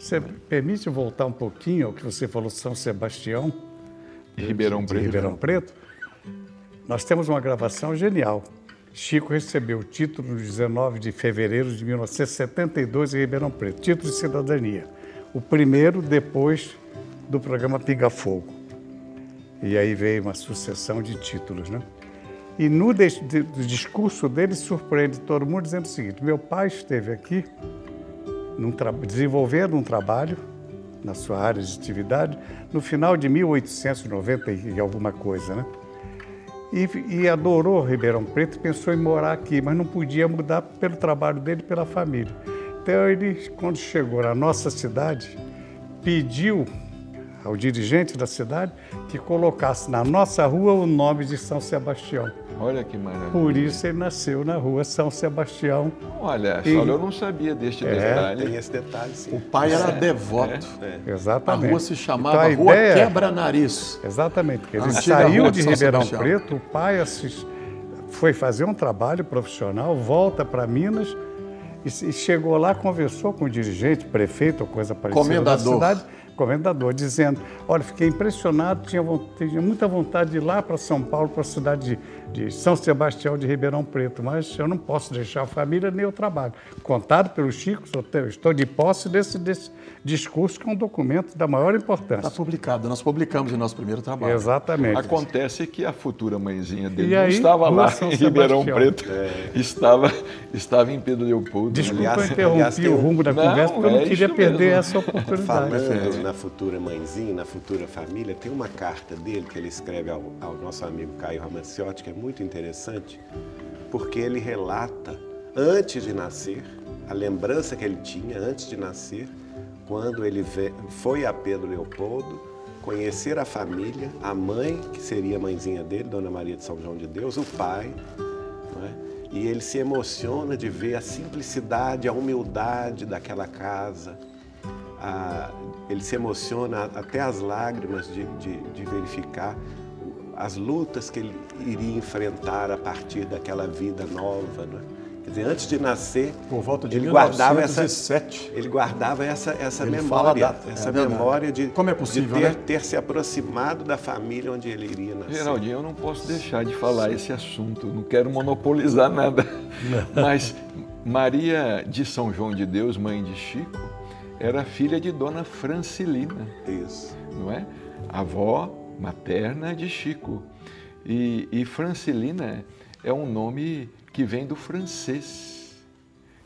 você permite voltar um pouquinho ao que você falou, São Sebastião? De Ribeirão Preto. De Ribeirão Preto. Nós temos uma gravação genial. Chico recebeu o título no 19 de fevereiro de 1972 em Ribeirão Preto, título de cidadania. O primeiro depois do programa Pinga Fogo. E aí veio uma sucessão de títulos, né? E no de, de, discurso dele surpreende todo mundo dizendo o seguinte: meu pai esteve aqui num desenvolvendo um trabalho na sua área de atividade no final de 1890 e alguma coisa, né? E, e, adorou Ribeirão Preto, pensou em morar aqui, mas não podia mudar pelo trabalho dele, pela família. Então ele, quando chegou na nossa cidade, pediu ao dirigente da cidade que colocasse na nossa rua o nome de São Sebastião. Olha que maravilha. Por isso ele nasceu na rua São Sebastião. Olha, e... só eu não sabia deste é, detalhe. Tem esse detalhe, sim. O pai era é, devoto. É. Exatamente. A rua se chamava então, Rua ideia... Quebra-Nariz. Exatamente. Porque ele saiu de Ribeirão Sebastião. Preto, o pai assist... foi fazer um trabalho profissional, volta para Minas e chegou lá, conversou com o dirigente, prefeito ou coisa parecida Comendador. da cidade comendador, dizendo: Olha, fiquei impressionado, tinha, tinha muita vontade de ir lá para São Paulo, para a cidade de, de, São Sebastião de Ribeirão Preto, mas eu não posso deixar a família nem o trabalho. Contado pelo Chico, estou de posse desse, desse discurso, que é um documento da maior importância. Está publicado, nós publicamos em nosso primeiro trabalho. Exatamente. Acontece que a futura mãezinha dele não estava lá em Ribeirão Preto, é. estava, estava em Pedro Leopoldo. Desculpa, aliás, eu interrompi aliás, o rumo da não, conversa, porque eu não é queria perder mesmo. essa oportunidade. Falando na futura mãezinha, na futura família, tem uma carta dele que ele escreve ao, ao nosso amigo Caio Ramanciotti, que é muito interessante, porque ele relata, antes de nascer, a lembrança que ele tinha antes de nascer, quando ele foi a Pedro Leopoldo conhecer a família, a mãe, que seria a mãezinha dele, Dona Maria de São João de Deus, o pai, é? e ele se emociona de ver a simplicidade, a humildade daquela casa, a, ele se emociona até as lágrimas de, de, de verificar as lutas que ele iria enfrentar a partir daquela vida nova. Né? Quer dizer, antes de nascer, por volta de ele 1907, guardava essa, ele guardava essa, essa memória, data, essa é memória de, Como é possível, de ter, né? ter, se aproximado da família onde ele iria nascer. Geraldinho, eu não posso deixar de falar esse assunto, não quero monopolizar nada, mas Maria de São João de Deus, mãe de Chico, era filha de Dona Francilina. Isso. Não é? Avó materna de Chico. E, e Francilina é um nome que vem do francês.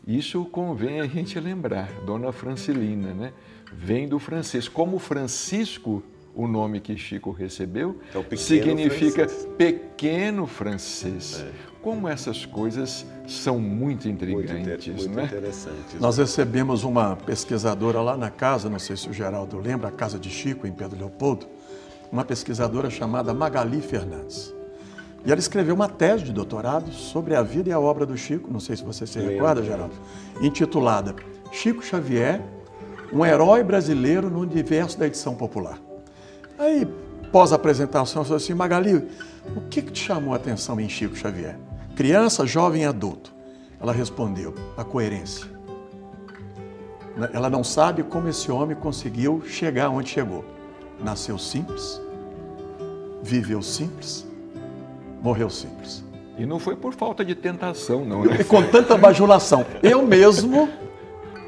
Isso convém a gente lembrar, Dona Francilina, né? Vem do francês. Como Francisco, o nome que Chico recebeu, então, pequeno significa francês. pequeno francês. É. Como essas coisas são muito intrigantes, muito, não é? interessantes. Nós recebemos uma pesquisadora lá na casa, não sei se o Geraldo lembra, a casa de Chico, em Pedro Leopoldo, uma pesquisadora chamada Magali Fernandes. E ela escreveu uma tese de doutorado sobre a vida e a obra do Chico, não sei se você se recorda, Geraldo, intitulada Chico Xavier, um herói brasileiro no universo da edição popular. Aí, pós-apresentação, eu falei assim, Magali, o que, que te chamou a atenção em Chico Xavier? Criança, jovem e adulto. Ela respondeu, a coerência. Ela não sabe como esse homem conseguiu chegar onde chegou. Nasceu simples, viveu simples, morreu simples. E não foi por falta de tentação, não. Né? E com tanta bajulação. Eu mesmo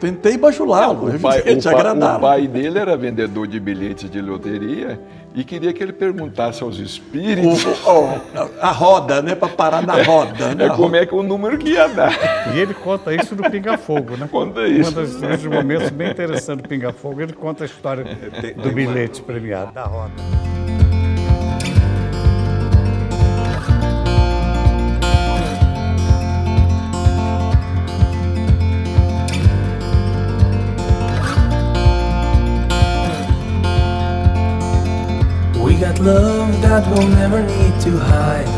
tentei bajulá-lo, o, pai, o, pai, o pai dele era vendedor de bilhetes de loteria e queria que ele perguntasse aos espíritos. O, o, a roda, né? Para parar na roda. Né? É, como é que o número que ia dar. E ele conta isso do Pinga Fogo, né? Conta isso. Um dos momentos bem interessantes do Pinga Fogo, ele conta a história do bilhete premiado, da roda. Love that we'll never need to hide